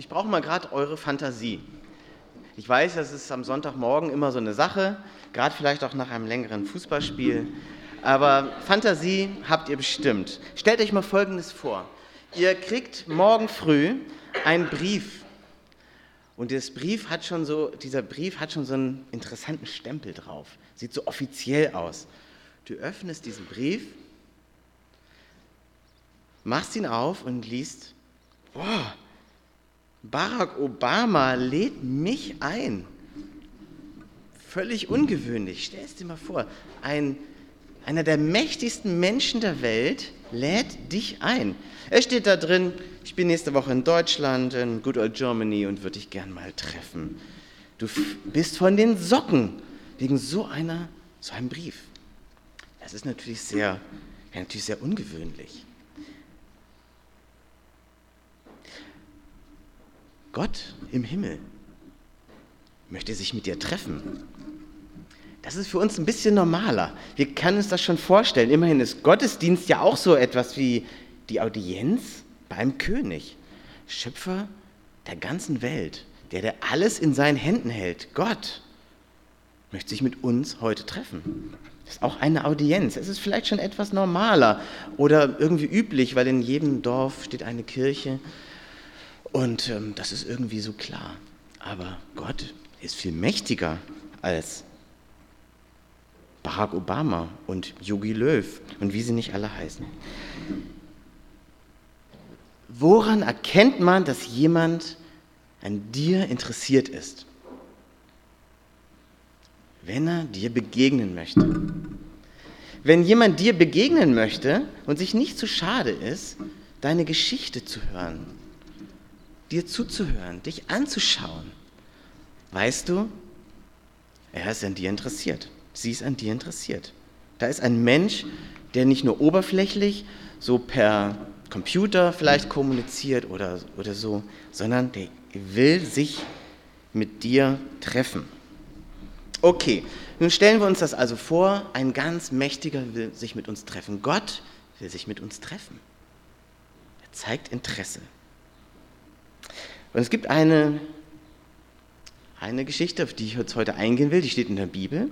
Ich brauche mal gerade eure Fantasie. Ich weiß, das ist am Sonntagmorgen immer so eine Sache, gerade vielleicht auch nach einem längeren Fußballspiel. Aber Fantasie habt ihr bestimmt. Stellt euch mal Folgendes vor. Ihr kriegt morgen früh einen Brief. Und das Brief hat schon so, dieser Brief hat schon so einen interessanten Stempel drauf. Sieht so offiziell aus. Du öffnest diesen Brief, machst ihn auf und liest, boah, Barack Obama lädt mich ein. Völlig ungewöhnlich. Stell es dir mal vor, ein, einer der mächtigsten Menschen der Welt lädt dich ein. Er steht da drin, ich bin nächste Woche in Deutschland, in Good Old Germany und würde dich gern mal treffen. Du bist von den Socken wegen so einer, so einem Brief. Das ist natürlich sehr, natürlich sehr ungewöhnlich. Gott im Himmel möchte sich mit dir treffen. Das ist für uns ein bisschen normaler. Wir können uns das schon vorstellen. Immerhin ist Gottesdienst ja auch so etwas wie die Audienz beim König, Schöpfer der ganzen Welt, der, der alles in seinen Händen hält. Gott möchte sich mit uns heute treffen. Das ist auch eine Audienz. Es ist vielleicht schon etwas normaler oder irgendwie üblich, weil in jedem Dorf steht eine Kirche und ähm, das ist irgendwie so klar. Aber Gott ist viel mächtiger als Barack Obama und Yogi Löw und wie sie nicht alle heißen. Woran erkennt man, dass jemand an dir interessiert ist? Wenn er dir begegnen möchte. Wenn jemand dir begegnen möchte und sich nicht zu schade ist, deine Geschichte zu hören, dir zuzuhören, dich anzuschauen, weißt du, er ist an dir interessiert. Sie ist an dir interessiert. Da ist ein Mensch, der nicht nur oberflächlich, so per Computer vielleicht kommuniziert oder, oder so, sondern der will sich mit dir treffen. Okay, nun stellen wir uns das also vor, ein ganz mächtiger will sich mit uns treffen. Gott will sich mit uns treffen. Er zeigt Interesse. Und es gibt eine, eine Geschichte, auf die ich jetzt heute eingehen will, die steht in der Bibel.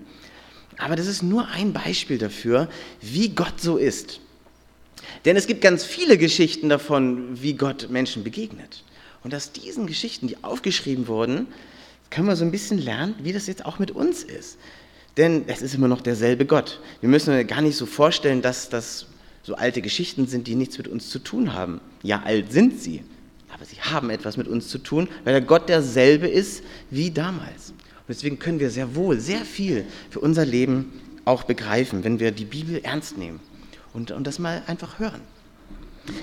Aber das ist nur ein Beispiel dafür, wie Gott so ist. Denn es gibt ganz viele Geschichten davon, wie Gott Menschen begegnet. Und aus diesen Geschichten, die aufgeschrieben wurden, können wir so ein bisschen lernen, wie das jetzt auch mit uns ist. Denn es ist immer noch derselbe Gott. Wir müssen uns gar nicht so vorstellen, dass das so alte Geschichten sind, die nichts mit uns zu tun haben. Ja, alt sind sie, aber sie haben etwas mit uns zu tun, weil der Gott derselbe ist wie damals. Und deswegen können wir sehr wohl sehr viel für unser Leben auch begreifen, wenn wir die Bibel ernst nehmen und, und das mal einfach hören.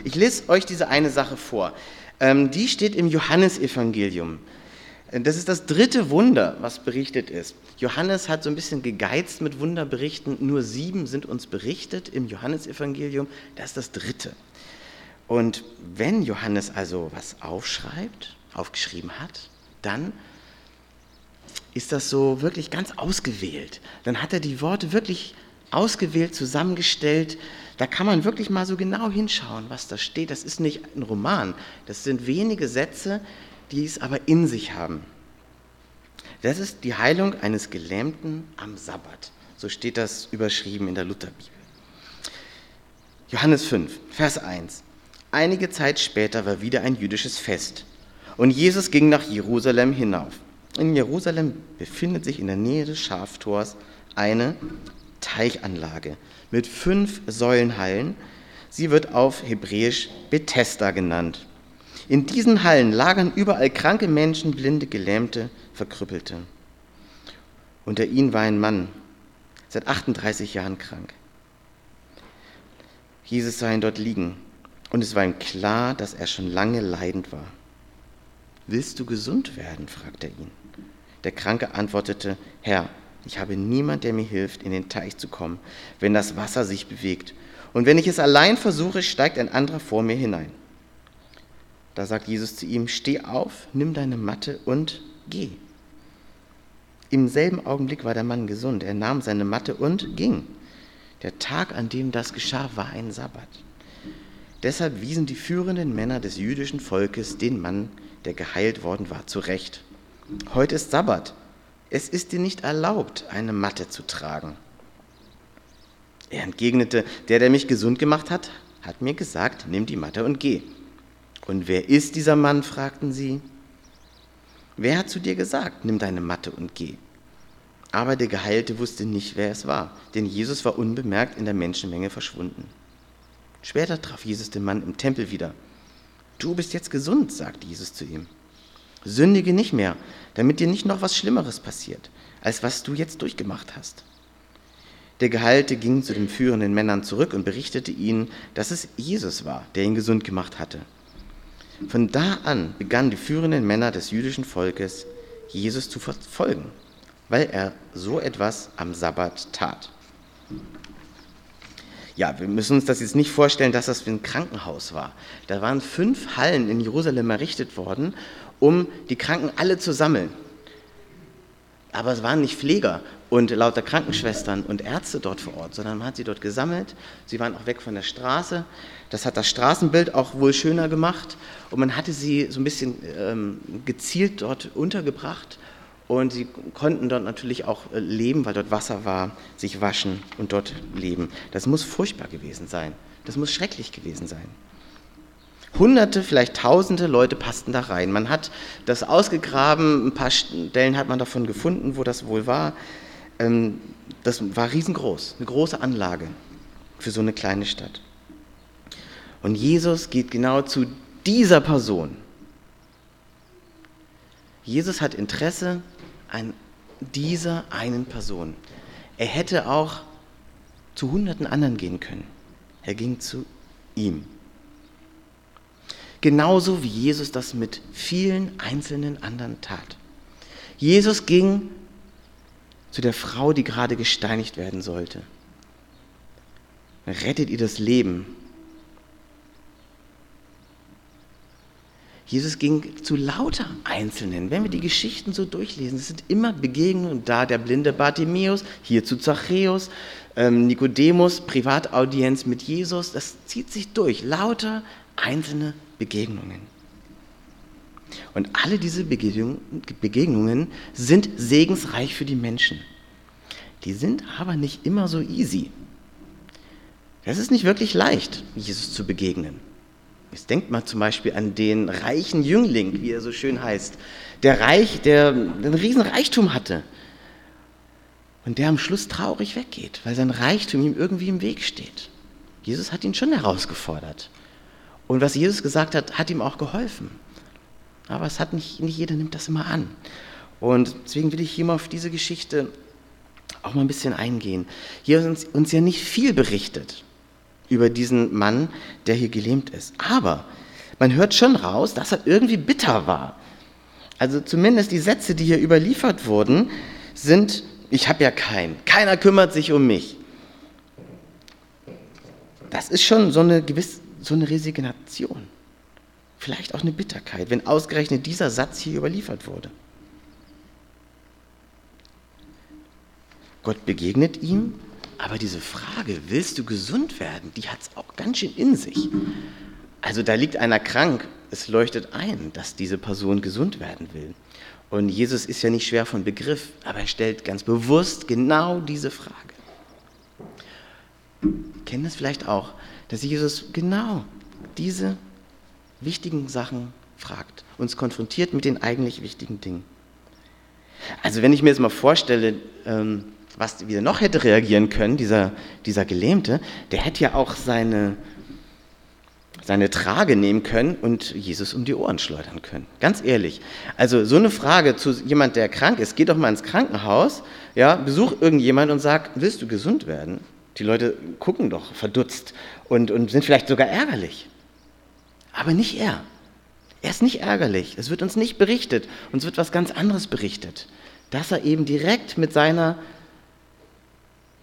Ich lese euch diese eine Sache vor. Ähm, die steht im Johannesevangelium. Das ist das dritte Wunder, was berichtet ist. Johannes hat so ein bisschen gegeizt mit Wunderberichten. Nur sieben sind uns berichtet im Johannesevangelium. Das ist das dritte. Und wenn Johannes also was aufschreibt, aufgeschrieben hat, dann ist das so wirklich ganz ausgewählt. Dann hat er die Worte wirklich ausgewählt, zusammengestellt. Da kann man wirklich mal so genau hinschauen, was da steht. Das ist nicht ein Roman, das sind wenige Sätze, die es aber in sich haben. Das ist die Heilung eines Gelähmten am Sabbat. So steht das überschrieben in der Lutherbibel. Johannes 5, Vers 1. Einige Zeit später war wieder ein jüdisches Fest und Jesus ging nach Jerusalem hinauf. In Jerusalem befindet sich in der Nähe des Schaftors eine Teichanlage mit fünf Säulenhallen. Sie wird auf Hebräisch Bethesda genannt. In diesen Hallen lagern überall kranke Menschen, blinde, gelähmte, verkrüppelte. Unter ihnen war ein Mann, seit 38 Jahren krank. Jesus sah ihn dort liegen und es war ihm klar, dass er schon lange leidend war. Willst du gesund werden? fragte er ihn. Der Kranke antwortete, Herr, ich habe niemand, der mir hilft, in den Teich zu kommen, wenn das Wasser sich bewegt. Und wenn ich es allein versuche, steigt ein anderer vor mir hinein. Da sagt Jesus zu ihm, steh auf, nimm deine Matte und geh. Im selben Augenblick war der Mann gesund. Er nahm seine Matte und ging. Der Tag, an dem das geschah, war ein Sabbat. Deshalb wiesen die führenden Männer des jüdischen Volkes den Mann, der geheilt worden war, zurecht. Heute ist Sabbat. Es ist dir nicht erlaubt, eine Matte zu tragen. Er entgegnete, der, der mich gesund gemacht hat, hat mir gesagt, nimm die Matte und geh. Und wer ist dieser Mann? fragten sie. Wer hat zu dir gesagt, nimm deine Matte und geh? Aber der Geheilte wusste nicht, wer es war, denn Jesus war unbemerkt in der Menschenmenge verschwunden. Später traf Jesus den Mann im Tempel wieder. Du bist jetzt gesund, sagte Jesus zu ihm. Sündige nicht mehr, damit dir nicht noch was Schlimmeres passiert, als was du jetzt durchgemacht hast. Der Geheilte ging zu den führenden Männern zurück und berichtete ihnen, dass es Jesus war, der ihn gesund gemacht hatte. Von da an begannen die führenden Männer des jüdischen Volkes, Jesus zu verfolgen, weil er so etwas am Sabbat tat. Ja, wir müssen uns das jetzt nicht vorstellen, dass das wie ein Krankenhaus war. Da waren fünf Hallen in Jerusalem errichtet worden, um die Kranken alle zu sammeln. Aber es waren nicht Pfleger und lauter Krankenschwestern und Ärzte dort vor Ort, sondern man hat sie dort gesammelt. Sie waren auch weg von der Straße. Das hat das Straßenbild auch wohl schöner gemacht. Und man hatte sie so ein bisschen ähm, gezielt dort untergebracht. Und sie konnten dort natürlich auch äh, leben, weil dort Wasser war, sich waschen und dort leben. Das muss furchtbar gewesen sein. Das muss schrecklich gewesen sein. Hunderte, vielleicht tausende Leute passten da rein. Man hat das ausgegraben, ein paar Stellen hat man davon gefunden, wo das wohl war. Ähm, das war riesengroß, eine große Anlage für so eine kleine Stadt. Und Jesus geht genau zu dieser Person. Jesus hat Interesse an dieser einen Person. Er hätte auch zu hunderten anderen gehen können. Er ging zu ihm. Genauso wie Jesus das mit vielen einzelnen anderen tat. Jesus ging zu der Frau, die gerade gesteinigt werden sollte. Rettet ihr das Leben. Jesus ging zu lauter Einzelnen. Wenn wir die Geschichten so durchlesen, es sind immer Begegnungen da. Der blinde Bartimäus, hier zu Zachäus, ähm, Nikodemus, Privataudienz mit Jesus. Das zieht sich durch. Lauter einzelne Begegnungen. Und alle diese Begegnungen sind segensreich für die Menschen. Die sind aber nicht immer so easy. Es ist nicht wirklich leicht, Jesus zu begegnen. Jetzt denkt mal zum Beispiel an den reichen Jüngling, wie er so schön heißt. Der Reich, der einen riesen Reichtum hatte. Und der am Schluss traurig weggeht, weil sein Reichtum ihm irgendwie im Weg steht. Jesus hat ihn schon herausgefordert. Und was Jesus gesagt hat, hat ihm auch geholfen. Aber es hat nicht, nicht jeder nimmt das immer an. Und deswegen will ich hier mal auf diese Geschichte auch mal ein bisschen eingehen. Hier ist uns, uns ja nicht viel berichtet über diesen Mann, der hier gelähmt ist. Aber man hört schon raus, dass er irgendwie bitter war. Also zumindest die Sätze, die hier überliefert wurden, sind, ich habe ja keinen, keiner kümmert sich um mich. Das ist schon so eine gewisse, so eine Resignation vielleicht auch eine Bitterkeit, wenn ausgerechnet dieser Satz hier überliefert wurde. Gott begegnet ihm, aber diese Frage, willst du gesund werden, die hat es auch ganz schön in sich. Also da liegt einer krank, es leuchtet ein, dass diese Person gesund werden will. Und Jesus ist ja nicht schwer von Begriff, aber er stellt ganz bewusst genau diese Frage. Kennen das vielleicht auch, dass Jesus genau diese wichtigen Sachen fragt, uns konfrontiert mit den eigentlich wichtigen Dingen. Also wenn ich mir jetzt mal vorstelle, ähm, was wie er noch hätte reagieren können, dieser, dieser Gelähmte, der hätte ja auch seine, seine Trage nehmen können und Jesus um die Ohren schleudern können. Ganz ehrlich. Also so eine Frage zu jemand, der krank ist, geh doch mal ins Krankenhaus, ja, besuch irgendjemand und sag, willst du gesund werden? Die Leute gucken doch verdutzt und, und sind vielleicht sogar ärgerlich. Aber nicht er. Er ist nicht ärgerlich. Es wird uns nicht berichtet. Uns wird was ganz anderes berichtet. Dass er eben direkt mit seiner,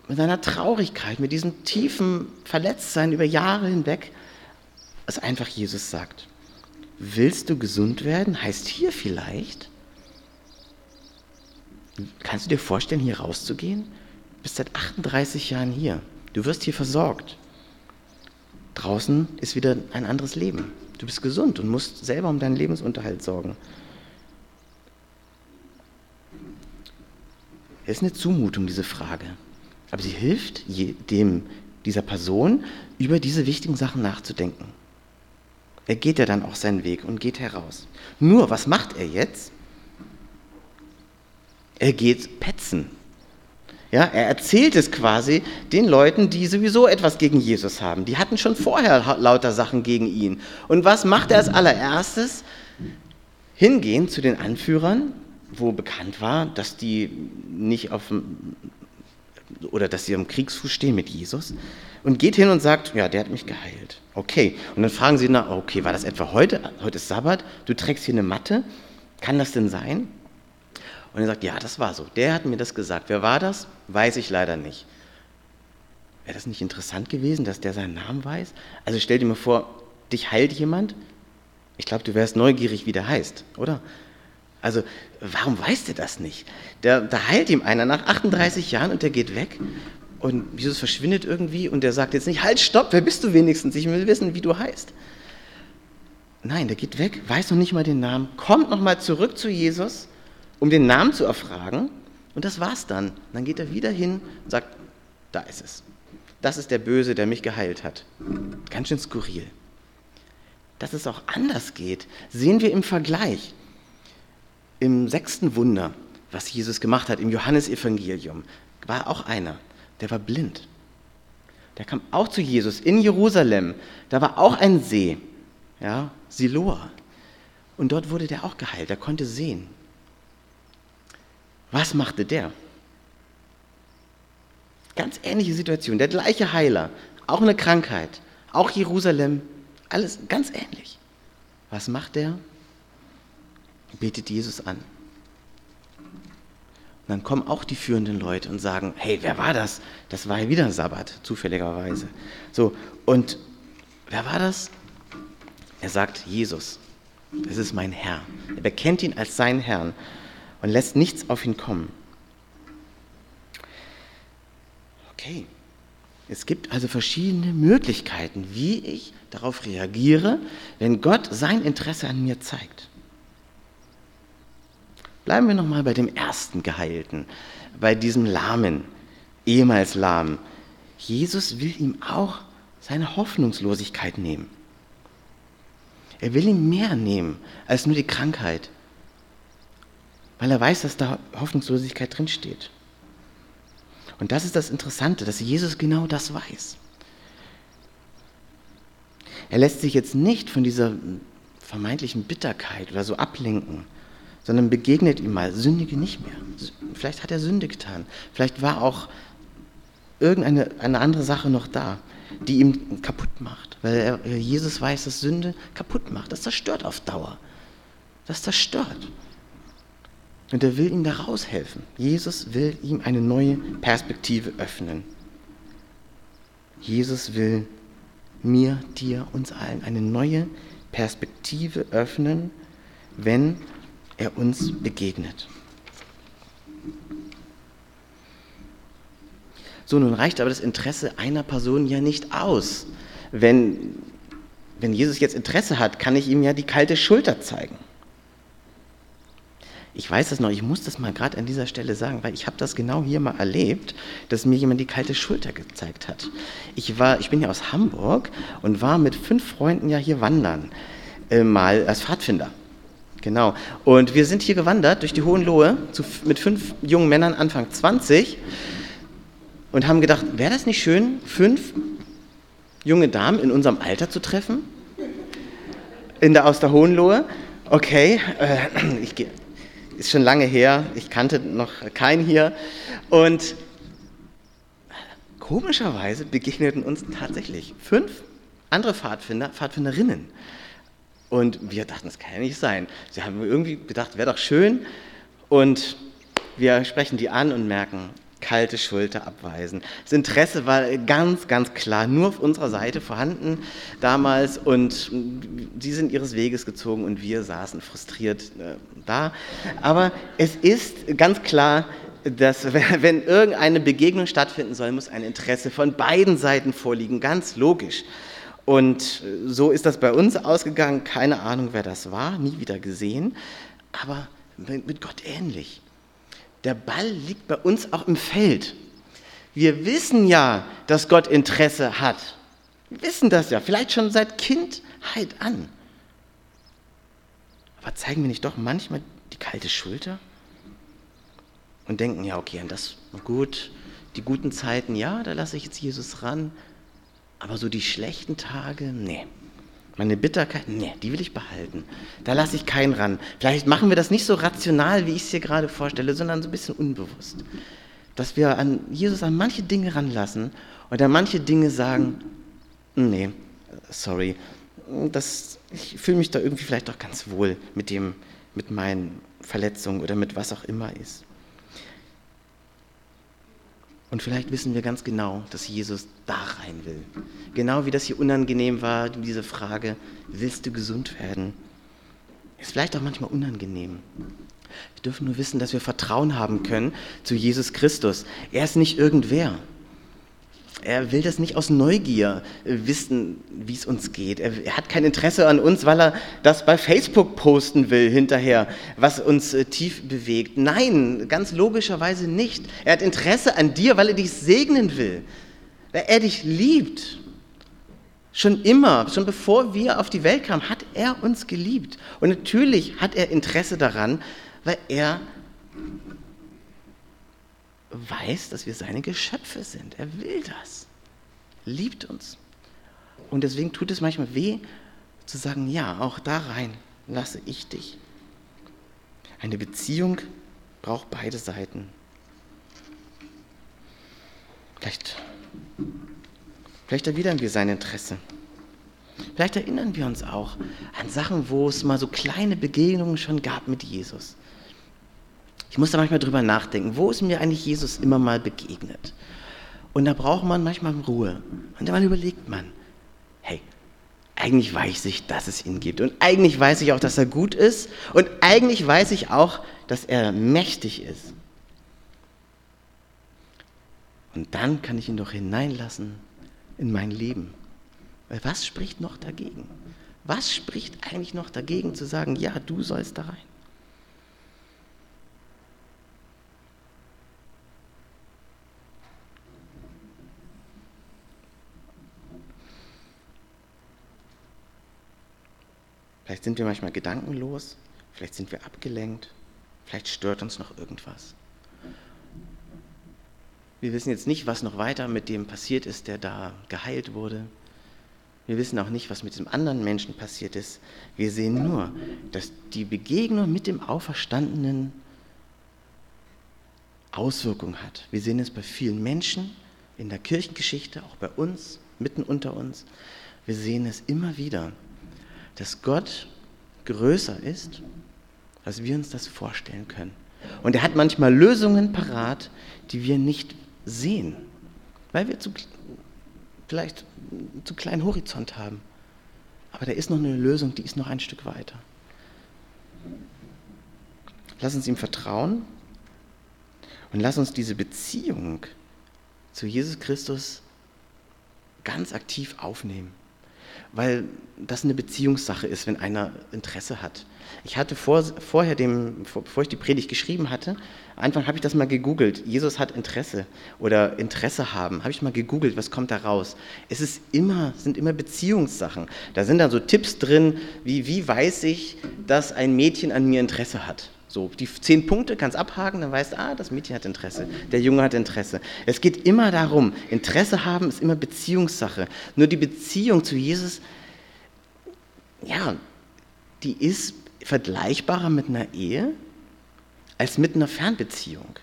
mit seiner Traurigkeit, mit diesem tiefen Verletztsein über Jahre hinweg, es einfach Jesus sagt. Willst du gesund werden? Heißt hier vielleicht, kannst du dir vorstellen, hier rauszugehen? Du bist seit 38 Jahren hier. Du wirst hier versorgt. draußen ist wieder ein anderes Leben. Du bist gesund und musst selber um deinen Lebensunterhalt sorgen. Es ist eine Zumutung, diese Frage. Aber sie hilft dem, dieser Person, über diese wichtigen Sachen nachzudenken. Er geht ja dann auch seinen Weg und geht heraus. Nur, was macht er jetzt? Er geht petzen. Ja, er erzählt es quasi den Leuten, die sowieso etwas gegen Jesus haben. Die hatten schon vorher lauter Sachen gegen ihn. Und was macht er als allererstes? Hingehen zu den Anführern, wo bekannt war, dass die nicht auf oder dass sie am Kriegsfuß stehen mit Jesus und geht hin und sagt, ja, der hat mich geheilt. Okay. Und dann fragen sie nach, okay, war das etwa heute? Heute ist Sabbat, du trägst hier eine Matte. Kann das denn sein? Und er sagt, ja, das war so. Der hat mir das gesagt. Wer war das? Weiß ich leider nicht. Wäre das nicht interessant gewesen, dass der seinen Namen weiß? Also stell dir mal vor, dich heilt jemand. Ich glaube, du wärst neugierig, wie der heißt, oder? Also, warum weiß der das nicht? Der, da heilt ihm einer nach 38 Jahren und der geht weg. Und Jesus verschwindet irgendwie und der sagt jetzt nicht, halt, stopp, wer bist du wenigstens? Ich will wissen, wie du heißt. Nein, der geht weg, weiß noch nicht mal den Namen, kommt nochmal zurück zu Jesus um den Namen zu erfragen. Und das war's dann. Dann geht er wieder hin und sagt, da ist es. Das ist der Böse, der mich geheilt hat. Ganz schön skurril. Dass es auch anders geht, sehen wir im Vergleich. Im sechsten Wunder, was Jesus gemacht hat, im Johannesevangelium, war auch einer, der war blind. Der kam auch zu Jesus in Jerusalem. Da war auch ein See, ja, Siloa. Und dort wurde der auch geheilt. Er konnte sehen. Was machte der? Ganz ähnliche Situation, der gleiche Heiler, auch eine Krankheit, auch Jerusalem, alles ganz ähnlich. Was macht der? Betet Jesus an. Und dann kommen auch die führenden Leute und sagen, hey, wer war das? Das war ja wieder Sabbat, zufälligerweise. So, und wer war das? Er sagt, Jesus, das ist mein Herr. Er bekennt ihn als seinen Herrn und lässt nichts auf ihn kommen. Okay, es gibt also verschiedene Möglichkeiten, wie ich darauf reagiere, wenn Gott sein Interesse an mir zeigt. Bleiben wir nochmal bei dem ersten Geheilten, bei diesem Lahmen, ehemals Lahmen. Jesus will ihm auch seine Hoffnungslosigkeit nehmen. Er will ihm mehr nehmen als nur die Krankheit, weil er weiß, dass da Hoffnungslosigkeit drinsteht. Und das ist das Interessante, dass Jesus genau das weiß. Er lässt sich jetzt nicht von dieser vermeintlichen Bitterkeit oder so ablenken, sondern begegnet ihm mal, sündige nicht mehr. Vielleicht hat er Sünde getan. Vielleicht war auch irgendeine eine andere Sache noch da, die ihm kaputt macht. Weil er, Jesus weiß, dass Sünde kaputt macht. Das zerstört auf Dauer. Das zerstört. Und er will ihm da raushelfen. Jesus will ihm eine neue Perspektive öffnen. Jesus will mir, dir, uns allen eine neue Perspektive öffnen, wenn er uns begegnet. So, nun reicht aber das Interesse einer Person ja nicht aus. Wenn, wenn Jesus jetzt Interesse hat, kann ich ihm ja die kalte Schulter zeigen. Ich weiß das noch, ich muss das mal gerade an dieser Stelle sagen, weil ich habe das genau hier mal erlebt, dass mir jemand die kalte Schulter gezeigt hat. Ich, war, ich bin ja aus Hamburg und war mit fünf Freunden ja hier wandern, äh, mal als Pfadfinder. Genau. Und wir sind hier gewandert durch die Hohenlohe zu, mit fünf jungen Männern Anfang 20 und haben gedacht, wäre das nicht schön, fünf junge Damen in unserem Alter zu treffen? In der, aus der Hohenlohe? Okay, äh, ich ist schon lange her, ich kannte noch keinen hier. Und komischerweise begegneten uns tatsächlich fünf andere Pfadfinder, Pfadfinderinnen. Und wir dachten, das kann ja nicht sein. Sie haben irgendwie gedacht, wäre doch schön. Und wir sprechen die an und merken, kalte Schulter abweisen. Das Interesse war ganz, ganz klar nur auf unserer Seite vorhanden damals und sie sind ihres Weges gezogen und wir saßen frustriert äh, da. Aber es ist ganz klar, dass wenn irgendeine Begegnung stattfinden soll, muss ein Interesse von beiden Seiten vorliegen, ganz logisch. Und so ist das bei uns ausgegangen. Keine Ahnung, wer das war, nie wieder gesehen. Aber mit Gott ähnlich. Der Ball liegt bei uns auch im Feld. Wir wissen ja, dass Gott Interesse hat. Wir wissen das ja, vielleicht schon seit Kindheit an. Aber zeigen wir nicht doch manchmal die kalte Schulter? Und denken, ja, okay, das gut, die guten Zeiten, ja, da lasse ich jetzt Jesus ran. Aber so die schlechten Tage, nee. Meine Bitterkeit, nee, die will ich behalten. Da lasse ich keinen ran. Vielleicht machen wir das nicht so rational, wie ich es hier gerade vorstelle, sondern so ein bisschen unbewusst. Dass wir an Jesus an manche Dinge ranlassen und an manche Dinge sagen, nee, sorry, das, ich fühle mich da irgendwie vielleicht auch ganz wohl mit dem, mit meinen Verletzungen oder mit was auch immer ist. Und vielleicht wissen wir ganz genau, dass Jesus da rein will. Genau wie das hier unangenehm war, diese Frage, willst du gesund werden? Ist vielleicht auch manchmal unangenehm. Wir dürfen nur wissen, dass wir Vertrauen haben können zu Jesus Christus. Er ist nicht irgendwer. Er will das nicht aus Neugier äh, wissen, wie es uns geht. Er, er, hat kein Interesse an uns, weil er das bei Facebook posten will hinterher, was uns äh, tief bewegt. Nein, ganz logischerweise nicht. Er hat Interesse an dir, weil er dich segnen will, weil er dich liebt. Schon immer, schon bevor wir auf die Welt kamen, hat er uns geliebt. Und natürlich hat er Interesse daran, weil er weiß, dass wir seine Geschöpfe sind. Er will das. Liebt uns. Und deswegen tut es manchmal weh, zu sagen, ja, auch da rein lasse ich dich. Eine Beziehung braucht beide Seiten. Vielleicht, vielleicht erwidern wir sein Interesse. Vielleicht erinnern wir uns auch an Sachen, wo es mal so kleine Begegnungen schon gab mit Jesus. Ich muss da manchmal drüber nachdenken, wo ist mir eigentlich Jesus immer mal begegnet? Und da braucht man manchmal Ruhe. Und dann überlegt man, hey, eigentlich weiß ich, dass es ihn gibt. Und eigentlich weiß ich auch, dass er gut ist. Und eigentlich weiß ich auch, dass er mächtig ist. Und dann kann ich ihn doch hineinlassen in mein Leben. Weil was spricht noch dagegen? Was spricht eigentlich noch dagegen zu sagen, ja, du sollst da rein? Vielleicht sind wir manchmal gedankenlos, vielleicht sind wir abgelenkt, vielleicht stört uns noch irgendwas. Wir wissen jetzt nicht, was noch weiter mit dem passiert ist, der da geheilt wurde. Wir wissen auch nicht, was mit dem anderen Menschen passiert ist. Wir sehen nur, dass die Begegnung mit dem Auferstandenen Auswirkungen hat. Wir sehen es bei vielen Menschen in der Kirchengeschichte, auch bei uns, mitten unter uns. Wir sehen es immer wieder dass Gott größer ist, als wir uns das vorstellen können. Und er hat manchmal Lösungen parat, die wir nicht sehen, weil wir zu, vielleicht zu kleinen Horizont haben. Aber da ist noch eine Lösung, die ist noch ein Stück weiter. Lass uns ihm vertrauen und lass uns diese Beziehung zu Jesus Christus ganz aktiv aufnehmen weil das eine Beziehungssache ist, wenn einer Interesse hat. Ich hatte vor, vorher, dem, bevor ich die Predigt geschrieben hatte, einfach habe ich das mal gegoogelt. Jesus hat Interesse oder Interesse haben. Habe ich mal gegoogelt, was kommt da raus? Es ist immer, sind immer Beziehungssachen. Da sind dann so Tipps drin, wie wie weiß ich, dass ein Mädchen an mir Interesse hat. So, die zehn Punkte kannst abhaken, dann weißt du, ah, das Mädchen hat Interesse, der Junge hat Interesse. Es geht immer darum, Interesse haben ist immer Beziehungssache. Nur die Beziehung zu Jesus, ja, die ist vergleichbarer mit einer Ehe als mit einer Fernbeziehung.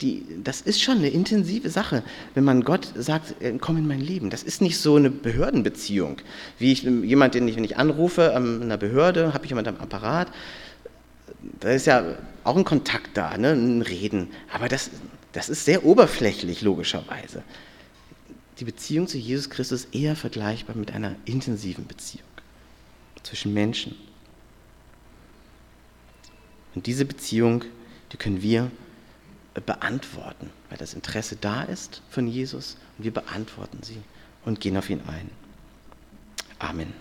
Die, das ist schon eine intensive Sache, wenn man Gott sagt, äh, komm in mein Leben. Das ist nicht so eine Behördenbeziehung, wie ich jemand, den ich, wenn ich anrufe an einer Behörde, habe ich jemand am Apparat, da ist ja auch ein Kontakt da, ne? ein Reden. Aber das, das ist sehr oberflächlich, logischerweise. Die Beziehung zu Jesus Christus ist eher vergleichbar mit einer intensiven Beziehung zwischen Menschen. Und diese Beziehung, die können wir beantworten, weil das Interesse da ist von Jesus und wir beantworten sie und gehen auf ihn ein. Amen.